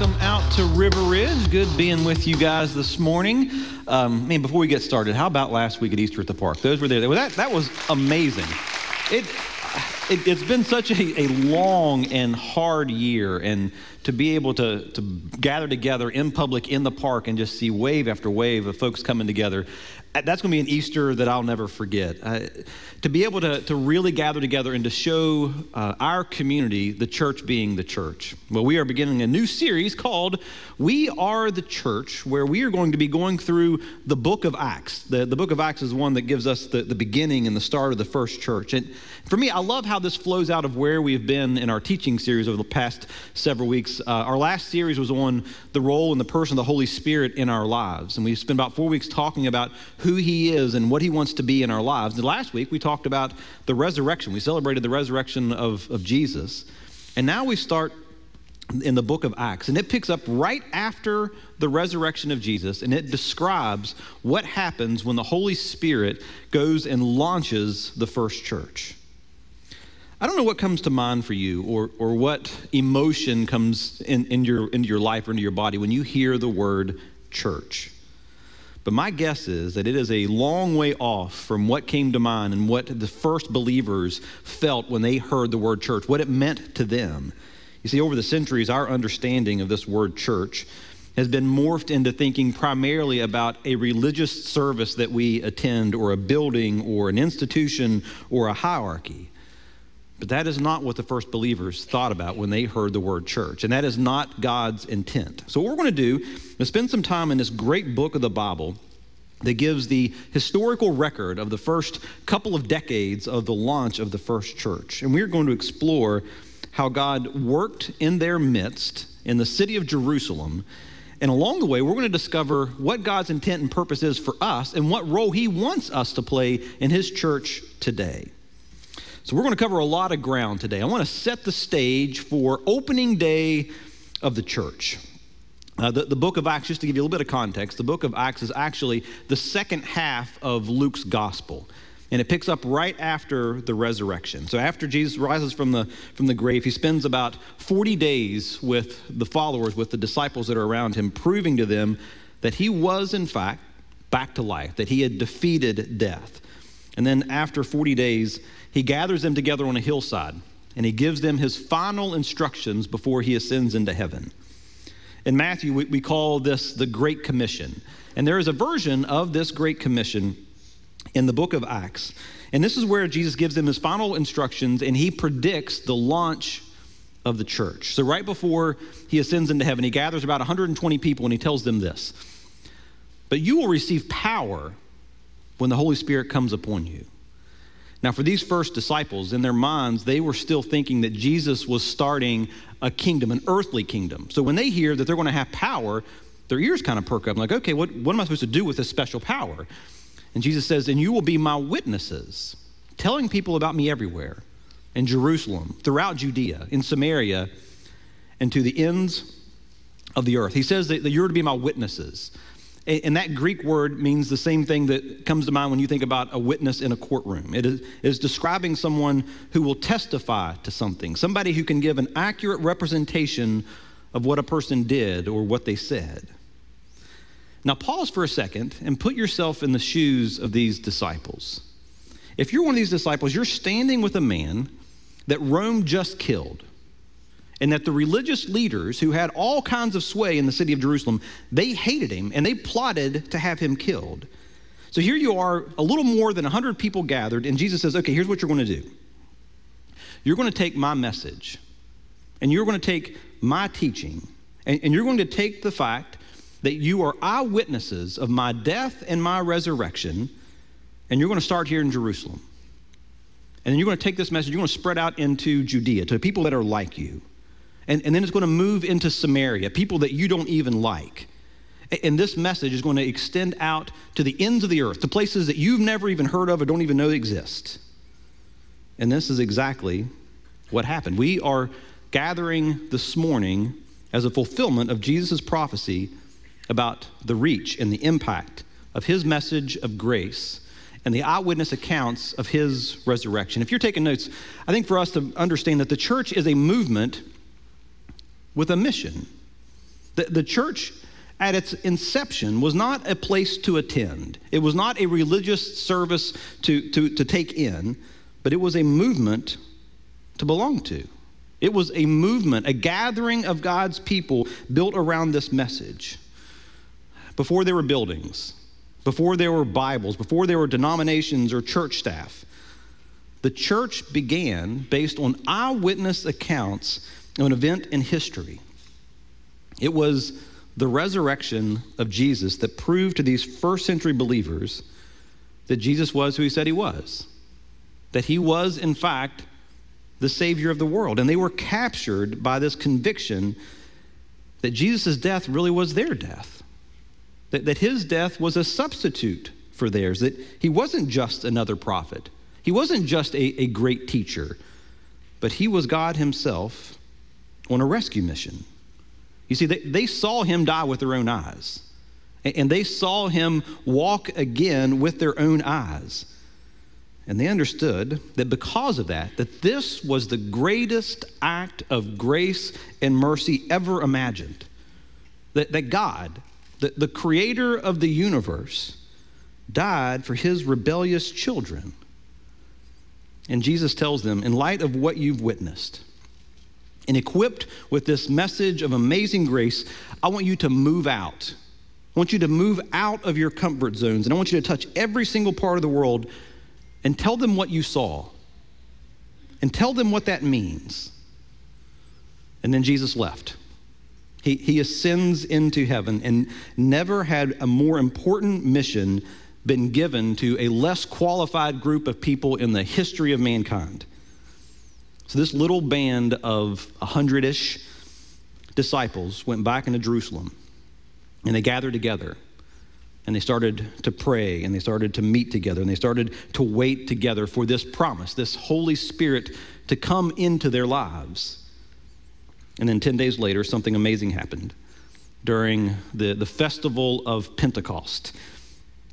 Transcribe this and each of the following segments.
welcome out to River Ridge. Good being with you guys this morning. Um, man, before we get started, how about last week at Easter at the Park? Those were there. Well, that, that was amazing. It, it, has been such a, a long and hard year, and to be able to, to gather together in public in the park and just see wave after wave of folks coming together that's going to be an Easter that I'll never forget. Uh, to be able to, to really gather together and to show uh, our community the church being the church. Well, we are beginning a new series called We Are the Church, where we are going to be going through the book of Acts. The, the book of Acts is one that gives us the, the beginning and the start of the first church. And for me, I love how this flows out of where we've been in our teaching series over the past several weeks. Uh, our last series was on the role and the person of the Holy Spirit in our lives. And we spent about four weeks talking about who he is and what he wants to be in our lives. And last week we talked about the resurrection. We celebrated the resurrection of, of Jesus. And now we start in the book of Acts. And it picks up right after the resurrection of Jesus. And it describes what happens when the Holy Spirit goes and launches the first church. I don't know what comes to mind for you or, or what emotion comes in, in your, into your life or into your body when you hear the word church. But my guess is that it is a long way off from what came to mind and what the first believers felt when they heard the word church, what it meant to them. You see, over the centuries, our understanding of this word church has been morphed into thinking primarily about a religious service that we attend, or a building, or an institution, or a hierarchy. But that is not what the first believers thought about when they heard the word church. And that is not God's intent. So, what we're going to do is spend some time in this great book of the Bible that gives the historical record of the first couple of decades of the launch of the first church. And we're going to explore how God worked in their midst in the city of Jerusalem. And along the way, we're going to discover what God's intent and purpose is for us and what role He wants us to play in His church today. So, we're going to cover a lot of ground today. I want to set the stage for opening day of the church. Uh, the, the book of Acts, just to give you a little bit of context, the book of Acts is actually the second half of Luke's gospel. And it picks up right after the resurrection. So after Jesus rises from the, from the grave, he spends about 40 days with the followers, with the disciples that are around him, proving to them that he was, in fact, back to life, that he had defeated death. And then after 40 days, he gathers them together on a hillside and he gives them his final instructions before he ascends into heaven. In Matthew, we, we call this the Great Commission. And there is a version of this Great Commission in the book of Acts. And this is where Jesus gives them his final instructions and he predicts the launch of the church. So, right before he ascends into heaven, he gathers about 120 people and he tells them this But you will receive power when the Holy Spirit comes upon you. Now, for these first disciples, in their minds, they were still thinking that Jesus was starting a kingdom, an earthly kingdom. So when they hear that they're going to have power, their ears kind of perk up. like, okay, what, what am I supposed to do with this special power? And Jesus says, And you will be my witnesses, telling people about me everywhere in Jerusalem, throughout Judea, in Samaria, and to the ends of the earth. He says that, that you're to be my witnesses. And that Greek word means the same thing that comes to mind when you think about a witness in a courtroom. It is, is, describing someone who will testify to something, somebody who can give an accurate representation of what a person did or what they said. Now, pause for a second and put yourself in the shoes of these disciples. If you're one of these disciples, you're standing with a man that Rome just killed and that the religious leaders who had all kinds of sway in the city of Jerusalem, they hated him and they plotted to have him killed. So here you are, a little more than 100 people gathered, and Jesus says, Okay, here's what you're going to do. You're going to take my message, and you're going to take my teaching, and, and you're going to take the fact that you are eyewitnesses of my death and my resurrection, and you're going to start here in Jerusalem. And then you're going to take this message, you're going to spread out into Judea to people that are like you. And, and then it's going to move into Samaria, people that you don't even like. And this message is going to extend out to the ends of the earth, to places that you've never even heard of or don't even know exist. And this is exactly what happened. We are gathering this morning as a fulfillment of Jesus' prophecy about the reach and the impact of his message of grace and the eyewitness accounts of his resurrection. If you're taking notes, I think for us to understand that the church is a movement with a mission. The, the church at its inception was not a place to attend, it was not a religious service to, to, to take in, but it was a movement to belong to. It was a movement, a gathering of God's people built around this message. Before there were buildings, before there were Bibles, before there were denominations or church staff, the church began based on eyewitness accounts an event in history. It was the resurrection of Jesus that proved to these first century believers that Jesus was who he said he was, that he was, in fact, the Savior of the world. And they were captured by this conviction that Jesus' death really was their death, that, that his death was a substitute for theirs, that he wasn't just another prophet, he wasn't just a, a great teacher, but he was God himself on a rescue mission. You see, they, they saw him die with their own eyes, and they saw him walk again with their own eyes. And they understood that because of that, that this was the greatest act of grace and mercy ever imagined. That, that God, the, the creator of the universe, died for his rebellious children. And Jesus tells them, in light of what you've witnessed, and equipped with this message of amazing grace, I want you to move out. I want you to move out of your comfort zones, and I want you to touch every single part of the world and tell them what you saw and tell them what that means. And then Jesus left. He, he ascends into heaven, and never had a more important mission been given to a less qualified group of people in the history of mankind. So, this little band of a hundred ish disciples went back into Jerusalem, and they gathered together and they started to pray and they started to meet together and they started to wait together for this promise, this Holy Spirit to come into their lives. And then 10 days later, something amazing happened during the, the festival of Pentecost.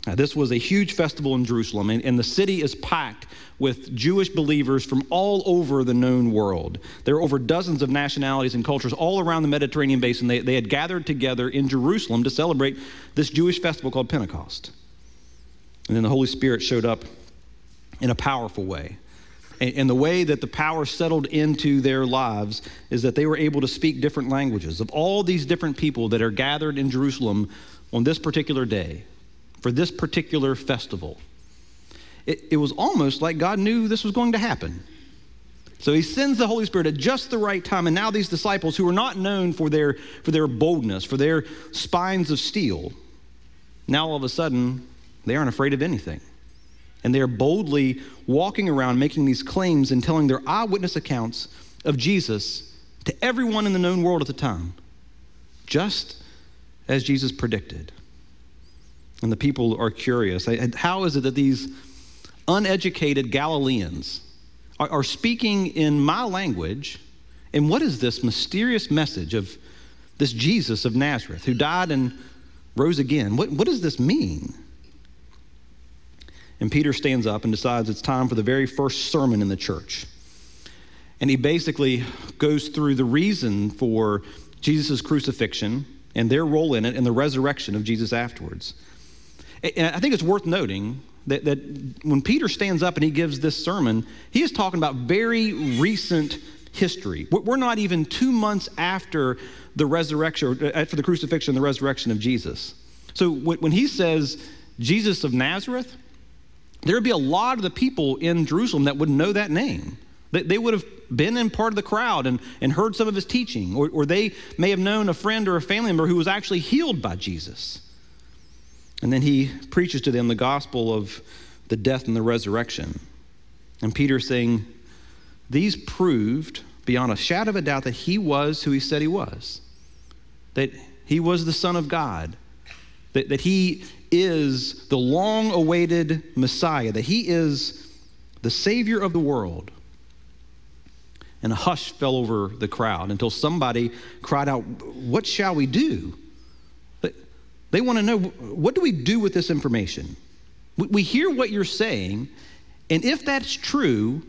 Now, this was a huge festival in Jerusalem, and, and, the city is packed with Jewish believers from all over the known world. There are over dozens of nationalities and cultures all around the Mediterranean basin. They, they had gathered together in Jerusalem to celebrate this Jewish festival called Pentecost. And then the Holy Spirit showed up in a powerful way. And, and the way that the power settled into their lives is that they were able to speak different languages. Of all these different people that are gathered in Jerusalem on this particular day, for this particular festival. It, it was almost like God knew this was going to happen. So he sends the Holy Spirit at just the right time. And now these disciples, who are not known for their, for their boldness, for their spines of steel, now all of a sudden, they aren't afraid of anything. And they're boldly walking around making these claims and telling their eyewitness accounts of Jesus to everyone in the known world at the time, just as Jesus predicted. And the people are curious. How is it that these uneducated Galileans are, are speaking in my language? And what is this mysterious message of this Jesus of Nazareth who died and rose again? What, what does this mean? And Peter stands up and decides it's time for the very first sermon in the church. And he basically goes through the reason for Jesus' crucifixion and their role in it and the resurrection of Jesus afterwards. And I think it's worth noting that, that when Peter stands up and he gives this sermon, he is talking about very recent history. We're not even two months after the resurrection, or uh, after the crucifixion and the resurrection of Jesus. So when he says Jesus of Nazareth, there would be a lot of the people in Jerusalem that would know that name. They would have been in part of the crowd and, and heard some of his teaching, or, or they may have known a friend or a family member who was actually healed by Jesus. And then he preaches to them the gospel of the death and the resurrection. And Peter saying, These proved beyond a shadow of a doubt that he was who he said he was, that he was the Son of God, that, that he is the long awaited Messiah, that he is the Savior of the world. And a hush fell over the crowd until somebody cried out, What shall we do? They want to know what do we do with this information? We hear what you're saying, and if that's true,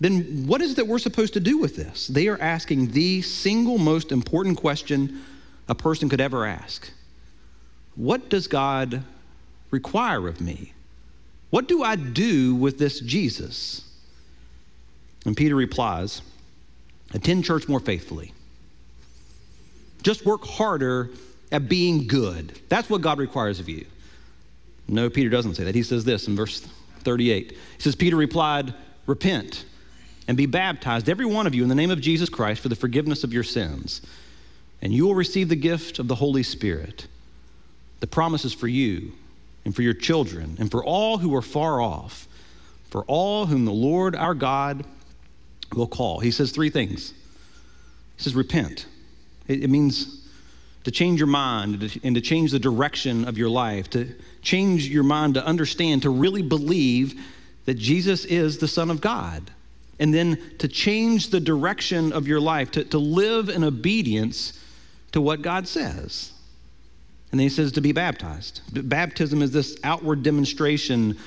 then what is it that we're supposed to do with this? They are asking the single most important question a person could ever ask What does God require of me? What do I do with this Jesus? And Peter replies, Attend church more faithfully. Just work harder at being good. That's what God requires of you. No, Peter doesn't say that. He says this in verse 38. He says, Peter replied, Repent and be baptized, every one of you, in the name of Jesus Christ for the forgiveness of your sins, and you will receive the gift of the Holy Spirit. The promise is for you and for your children and for all who are far off, for all whom the Lord our God will call. He says three things. He says, Repent. It, it means to change your mind and to change the direction of your life, to change your mind to understand, to really believe that Jesus is the Son of God. And then to change the direction of your life, to, to live in obedience to what God says. And then he says to be baptized. Baptism is this outward demonstration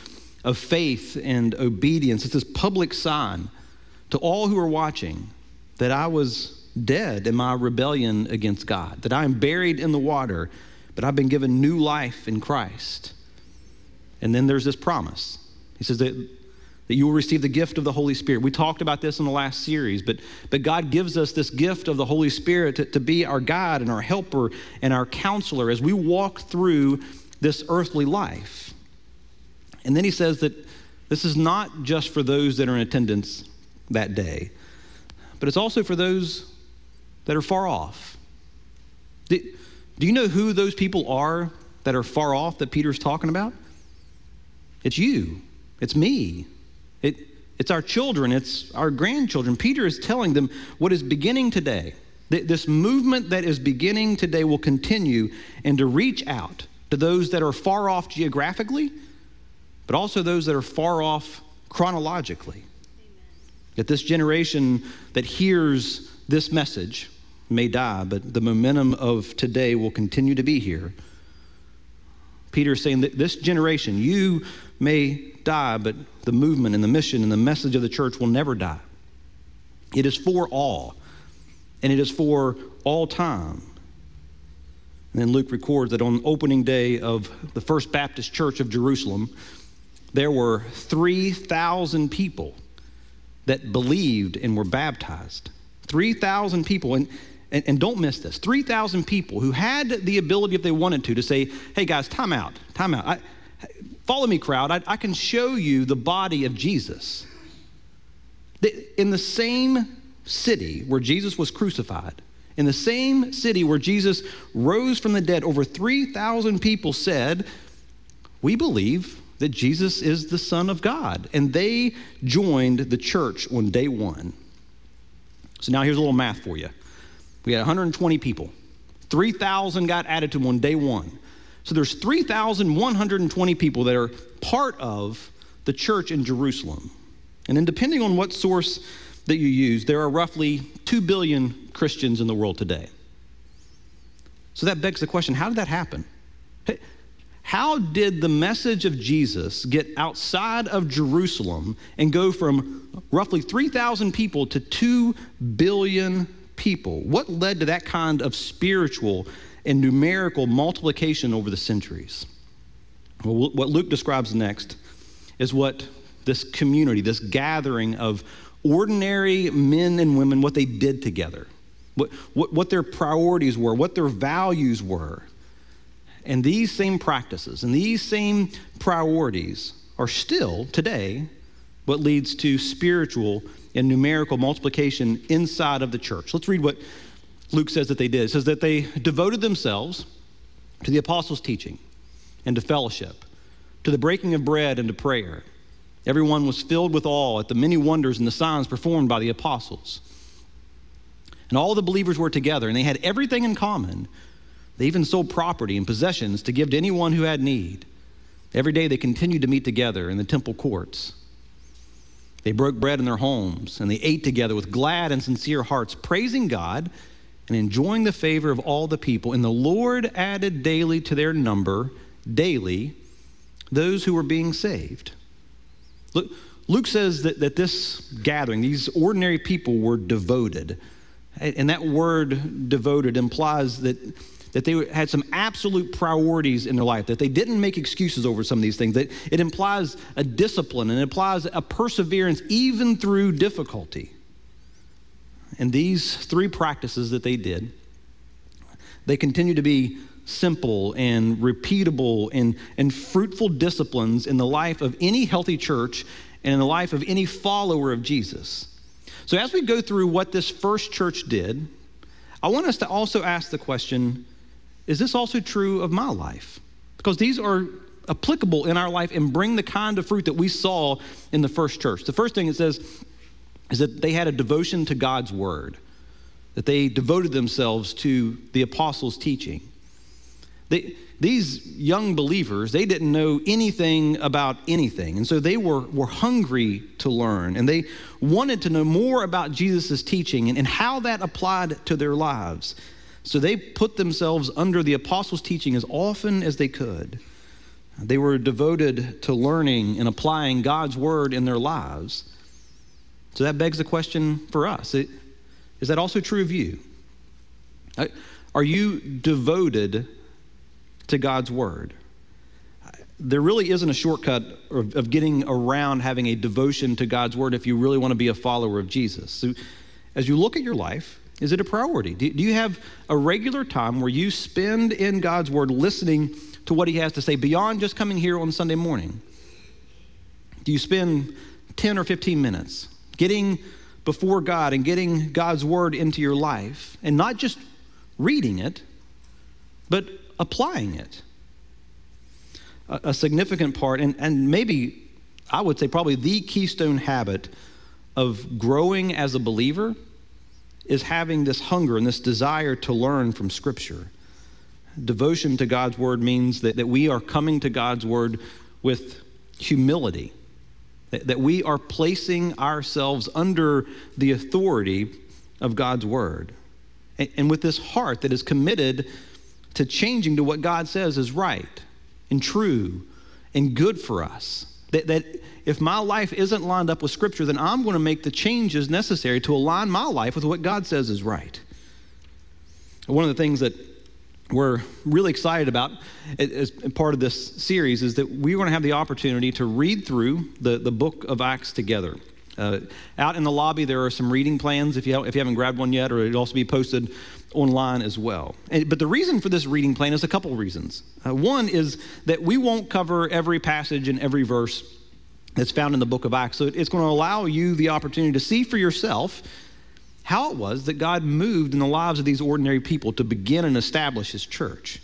of faith and obedience. It's this public sign to all who are watching that I was dead in my rebellion against God, that I am buried in the water, but I've been given new life in Christ. And then there's this promise. He says that, that you will receive the gift of the Holy Spirit. We talked about this in the last series, but, but God gives us this gift of the Holy Spirit to, to be our guide and our helper and our counselor as we walk through this earthly life. And then he says that this is not just for those that are in attendance that day, but it's also for those that are far off. Do, do you know who those people are that are far off that Peter's talking about? It's you, it's me, it, it's our children, it's our grandchildren. Peter is telling them what is beginning today. This movement that is beginning today will continue and to reach out to those that are far off geographically, but also those that are far off chronologically. That this generation that hears this message may die, but the momentum of today will continue to be here. Peter is saying that this generation, you may die, but the movement and the mission and the message of the church will never die. It is for all, and it is for all time. And then Luke records that on opening day of the First Baptist Church of Jerusalem, there were 3,000 people that believed and were baptized. 3,000 people. And and, and don't miss this 3,000 people who had the ability, if they wanted to, to say, hey guys, time out, time out. I, follow me, crowd. I, I can show you the body of Jesus. In the same city where Jesus was crucified, in the same city where Jesus rose from the dead, over 3,000 people said, We believe that Jesus is the Son of God. And they joined the church on day one. So now here's a little math for you. We had 120 people. 3,000 got added to them on day one. So there's 3,120 people that are part of the church in Jerusalem. And then, depending on what source that you use, there are roughly 2 billion Christians in the world today. So that begs the question how did that happen? How did the message of Jesus get outside of Jerusalem and go from roughly 3,000 people to 2 billion people? What led to that kind of spiritual and numerical multiplication over the centuries? Well, what Luke describes next is what this community, this gathering of ordinary men and women, what they did together, what, what, what their priorities were, what their values were. And these same practices and these same priorities are still today what leads to spiritual and numerical multiplication inside of the church. Let's read what Luke says that they did. It says that they devoted themselves to the apostles' teaching and to fellowship, to the breaking of bread and to prayer. Everyone was filled with awe at the many wonders and the signs performed by the apostles. And all the believers were together, and they had everything in common. They even sold property and possessions to give to anyone who had need. Every day they continued to meet together in the temple courts they broke bread in their homes and they ate together with glad and sincere hearts, praising God and enjoying the favor of all the people. And the Lord added daily to their number, daily, those who were being saved. Luke, says that, that this gathering, these ordinary people were devoted. And that word devoted implies that, that they had some absolute priorities in their life, that they didn't make excuses over some of these things. That it implies a discipline and it implies a perseverance even through difficulty. And these three practices that they did, they continue to be simple and repeatable and, and fruitful disciplines in the life of any healthy church and in the life of any follower of Jesus. So, as we go through what this first church did, I want us to also ask the question is this also true of my life? Because these are applicable in our life and bring the kind of fruit that we saw in the first church. The first thing it says is that they had a devotion to God's word, that they devoted themselves to the apostles' teaching. They, these young believers, they didn't know anything about anything. And so they were, were hungry to learn. And they wanted to know more about Jesus' teaching and, and how that applied to their lives. So they put themselves under the apostles' teaching as often as they could. They were devoted to learning and applying God's word in their lives. So that begs the question for us Is that also true of you? Are you devoted to God's word. There really isn't a shortcut of, of getting around having a devotion to God's word if you really want to be a follower of Jesus. So, as you look at your life, is it a priority? Do, you have a regular time where you spend in God's word listening to what He has to say beyond just coming here on Sunday morning? Do you spend 10 or 15 minutes getting before God and getting God's word into your life and not just reading it, but applying it. A, a significant part, and, and maybe I would say probably the keystone habit of growing as a believer is having this hunger and this desire to learn from Scripture. Devotion to God's Word means that, that we are coming to God's Word with humility, that, that we are placing ourselves under the authority of God's Word. And, and with this heart that is committed to changing to what God says is right and true and good for us. That, that if my life isn't lined up with Scripture, then I'm going to make the changes necessary to align my life with what God says is right. One of the things that we're really excited about as part of this series is that we're going to have the opportunity to read through the, the book of Acts together. Uh, out in the lobby, there are some reading plans if you, if you haven't grabbed one yet, or it'll also be posted online as well. And, but the reason for this reading plan is a couple reasons. Uh, one is that we won't cover every passage and every verse that's found in the book of Acts. So it's going to allow you the opportunity to see for yourself how it was that God moved in the lives of these ordinary people to begin and establish his church.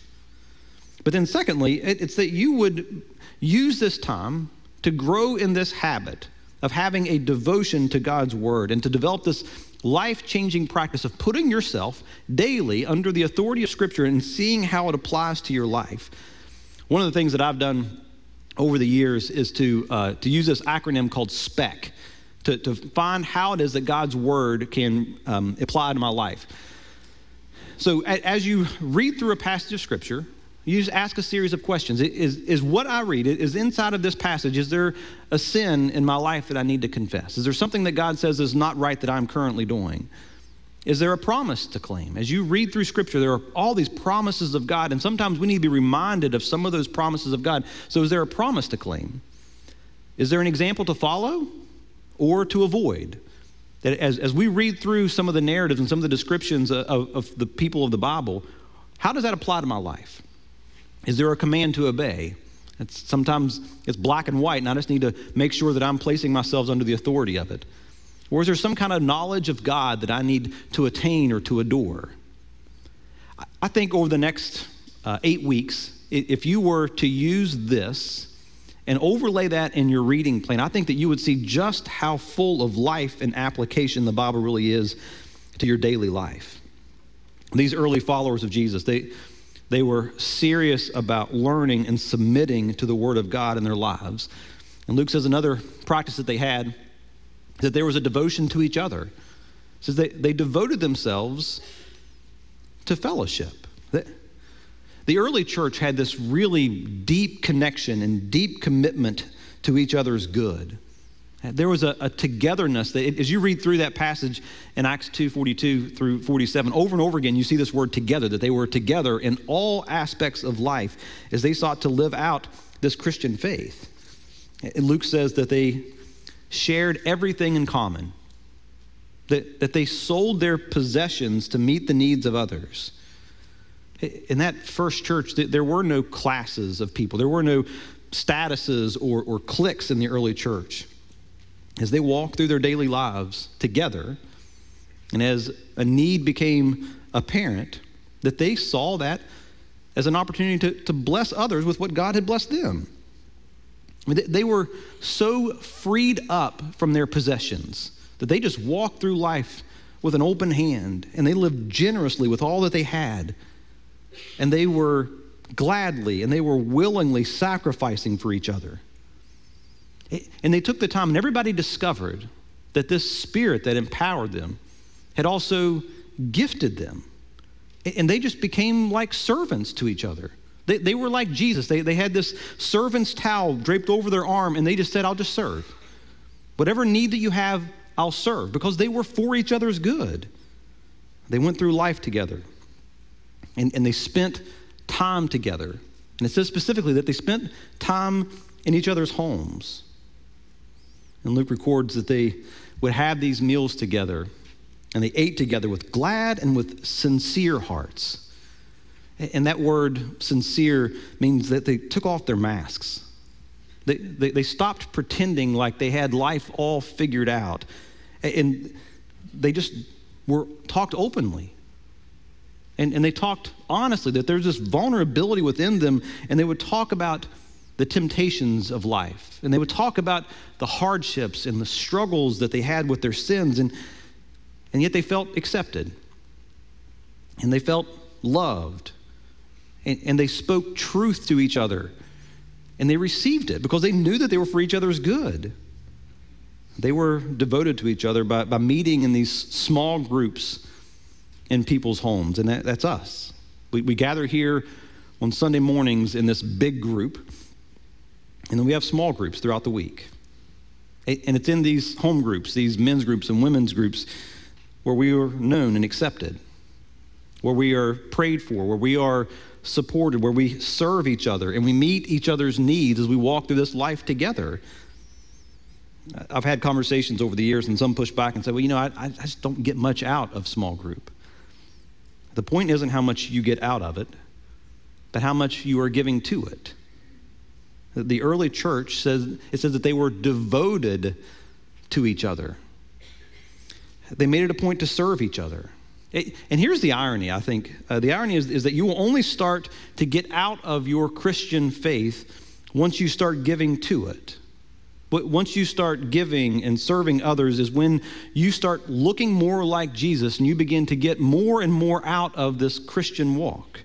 But then, secondly, it's that you would use this time to grow in this habit of having a devotion to God's word and to develop this life changing practice of putting yourself daily under the authority of Scripture and seeing how it applies to your life. One of the things that I've done over the years is to, uh, to use this acronym called SPECK to, to find how it is that God's Word can um, apply to my life. So, as you read through a passage of Scripture, you just ask a series of questions. Is, is what I read, is inside of this passage, is there a sin in my life that I need to confess? Is there something that God says is not right that I'm currently doing? Is there a promise to claim? As you read through Scripture, there are all these promises of God, and sometimes we need to be reminded of some of those promises of God. So, is there a promise to claim? Is there an example to follow or to avoid? That as, as we read through some of the narratives and some of the descriptions of, of the people of the Bible, how does that apply to my life? Is there a command to obey? It's, sometimes it's black and white, and I just need to make sure that I'm placing myself under the authority of it. Or is there some kind of knowledge of God that I need to attain or to adore? I think over the next uh, eight weeks, if you were to use this and overlay that in your reading plan, I think that you would see just how full of life and application the Bible really is to your daily life. These early followers of Jesus, they, they were serious about learning and submitting to the Word of God in their lives. And Luke says another practice that they had that there was a devotion to each other. It says they, they devoted themselves to fellowship. The, the early church had this really deep connection and deep commitment to each other's good. There was a, a togetherness that, as you read through that passage in Acts 2 42 through 47, over and over again, you see this word together, that they were together in all aspects of life as they sought to live out this Christian faith. And Luke says that they shared everything in common, that, that they sold their possessions to meet the needs of others. In that first church, there were no classes of people, there were no statuses or, or cliques in the early church as they walked through their daily lives together, and as a need became apparent, that they saw that as an opportunity to, to bless others with what God had blessed them. They were so freed up from their possessions that they just walked through life with an open hand and they lived generously with all that they had. And they were gladly and they were willingly sacrificing for each other. And they took the time, and everybody discovered that this spirit that empowered them had also gifted them. And they just became like servants to each other. They, they were like Jesus. They, they had this servant's towel draped over their arm, and they just said, I'll just serve. Whatever need that you have, I'll serve, because they were for each other's good. They went through life together, and, and they spent time together. And it says specifically that they spent time in each other's homes. And Luke records that they would have these meals together and they ate together with glad and with sincere hearts. And that word sincere means that they took off their masks. They, they, they, stopped pretending like they had life all figured out. And they just were talked openly. And, and they talked honestly, that there's this vulnerability within them, and they would talk about the temptations of life. And they would talk about the hardships and the struggles that they had with their sins, and, and yet they felt accepted. And they felt loved. And, and they spoke truth to each other. And they received it because they knew that they were for each other's good. They were devoted to each other by, by meeting in these small groups in people's homes, and that, that's us. We, we gather here on Sunday mornings in this big group and then we have small groups throughout the week. And it's in these home groups, these men's groups and women's groups, where we are known and accepted, where we are prayed for, where we are supported, where we serve each other and we meet each other's needs as we walk through this life together. I've had conversations over the years, and some push back and say, Well, you know, I, I just don't get much out of small group. The point isn't how much you get out of it, but how much you are giving to it. The early church says it says that they were devoted to each other. They made it a point to serve each other. It, and here's the irony, I think. Uh, the irony is, is that you will only start to get out of your Christian faith once you start giving to it. But once you start giving and serving others, is when you start looking more like Jesus and you begin to get more and more out of this Christian walk.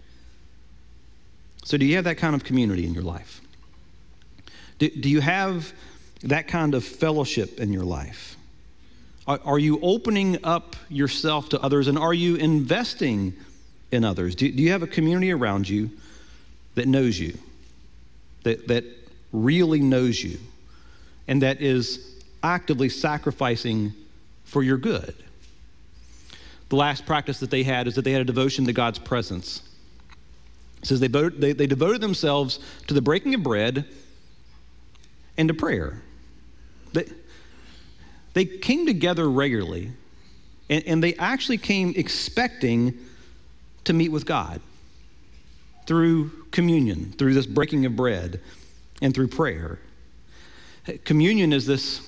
So, do you have that kind of community in your life? Do, do you have that kind of fellowship in your life? Are, you opening up yourself to others and are you investing in others? Do, do you have a community around you that knows you, that, that really knows you, and that is actively sacrificing for your good? The last practice that they had is that they had a devotion to God's presence. It says they, they, they devoted themselves to the breaking of bread and to prayer. They, they came together regularly, and, and they actually came expecting to meet with God through communion, through this breaking of bread, and through prayer. Communion is this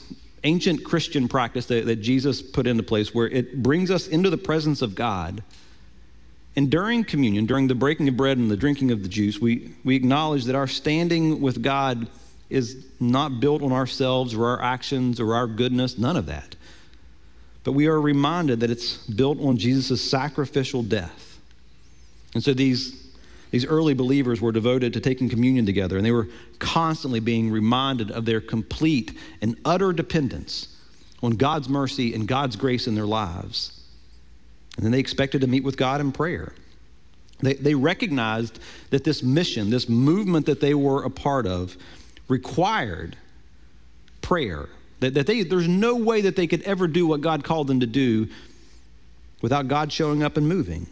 ancient Christian practice that, that Jesus put into place where it brings us into the presence of God. And during communion, during the breaking of bread and the drinking of the juice, we, we acknowledge that our standing with God is not built on ourselves or our actions or our goodness, none of that. But we are reminded that it's built on Jesus' sacrificial death. And so these, these early believers were devoted to taking communion together, and they were constantly being reminded of their complete and utter dependence on God's mercy and God's grace in their lives. And then they expected to meet with God in prayer. They, they recognized that this mission, this movement that they were a part of, required prayer That, that they, there's no way that they could ever do what God called them to do without God showing up and moving.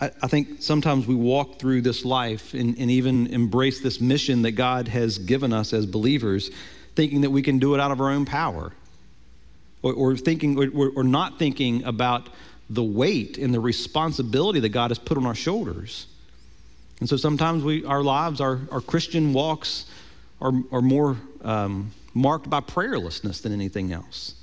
I, I think sometimes we walk through this life and, and even embrace this mission that God has given us as believers, thinking that we can do it out of our own power, or, or thinking or, or not thinking about the weight and the responsibility that God has put on our shoulders. And so sometimes we, our lives, our, our Christian walks are, are more um, marked by prayerlessness than anything else.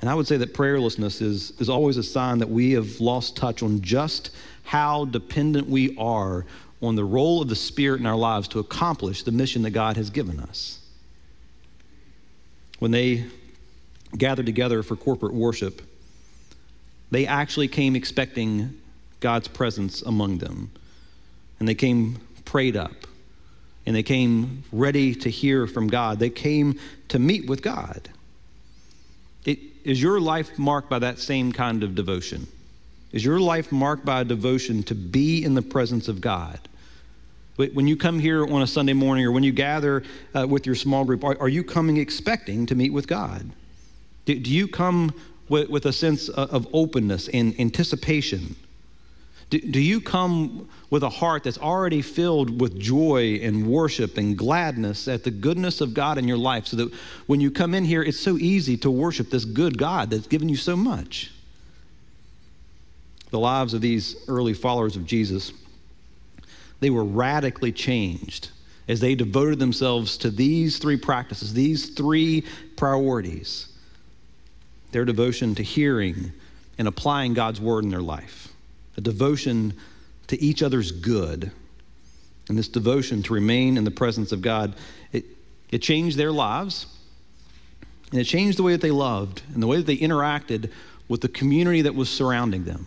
And I would say that prayerlessness is, is always a sign that we have lost touch on just how dependent we are on the role of the Spirit in our lives to accomplish the mission that God has given us. When they gathered together for corporate worship, they actually came expecting God's presence among them. And they came prayed up. And they came ready to hear from God. They came to meet with God. It, is your life marked by that same kind of devotion? Is your life marked by a devotion to be in the presence of God? When you come here on a Sunday morning or when you gather uh, with your small group, are, are, you coming expecting to meet with God? Do, do you come with, with, a sense of openness and anticipation? Do, do you come with a heart that's already filled with joy and worship and gladness at the goodness of God in your life so that when you come in here, it's so easy to worship this good God that's given you so much? The lives of these early followers of Jesus, they were radically changed as they devoted themselves to these three practices, these three priorities their devotion to hearing and applying God's word in their life a devotion to each other's good, and this devotion to remain in the presence of God, it, it changed their lives, and it changed the way that they loved and the way that they interacted with the community that was surrounding them.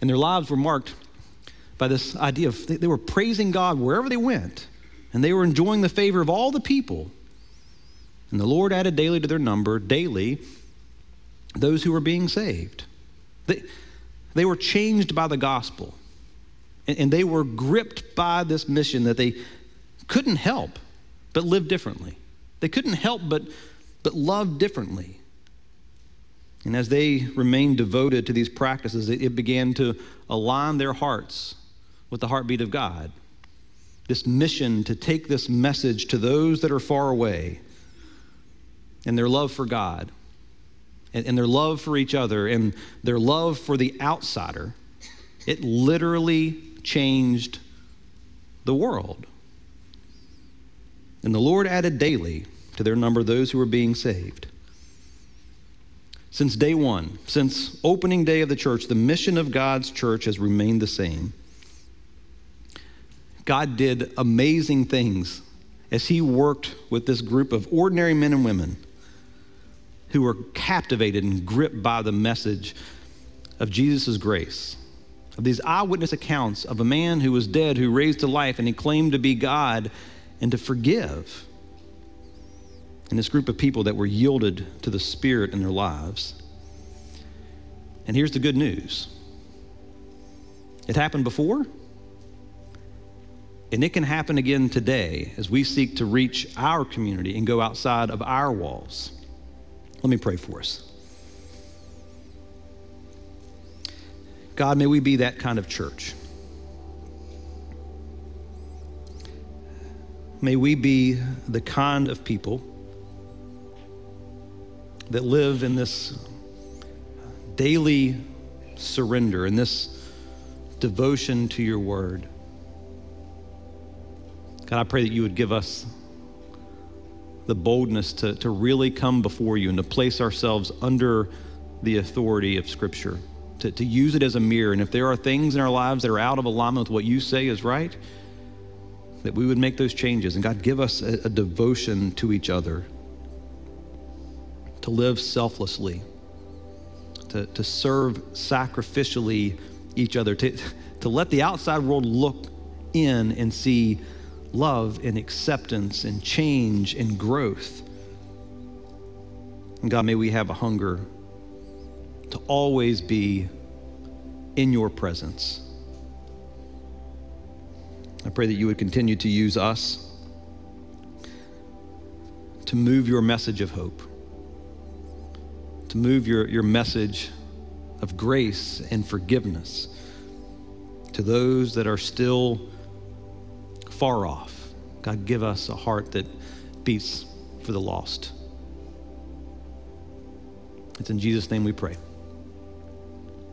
And their lives were marked by this idea of they, they were praising God wherever they went, and they were enjoying the favor of all the people. And the Lord added daily to their number, daily, those who were being saved. They, they were changed by the gospel. And, and they were gripped by this mission that they couldn't help but live differently. They couldn't help but, but love differently. And as they remained devoted to these practices, it, it began to align their hearts with the heartbeat of God. This mission to take this message to those that are far away and their love for God and, and their love for each other and their love for the outsider, it literally changed the world. And the Lord added daily to their number those who were being saved. Since day one, since opening day of the church, the mission of God's church has remained the same. God did amazing things as He worked with this group of ordinary men and women who were captivated and gripped by the message of Jesus' grace. Of these eyewitness accounts of a man who was dead, who raised to life, and he claimed to be God and to forgive. And this group of people that were yielded to the Spirit in their lives. And here's the good news it happened before, and it can happen again today as we seek to reach our community and go outside of our walls. Let me pray for us. God, may we be that kind of church. May we be the kind of people that live in this daily surrender, in this devotion to your word. God, I pray that you would give us the boldness to, to really come before you and to place ourselves under the authority of Scripture, to, to use it as a mirror. And if there are things in our lives that are out of alignment with what you say is right, that we would make those changes. And God, give us a, a devotion to each other, to live selflessly, to, to serve sacrificially each other, to, to let the outside world look in and see love and acceptance and change and growth. And God, may we have a hunger to always be in your presence. I pray that you would continue to use us to move your message of hope, to move your, your message of grace and forgiveness to those that are still far off. God, give us a heart that beats for the lost. It's in Jesus' name we pray.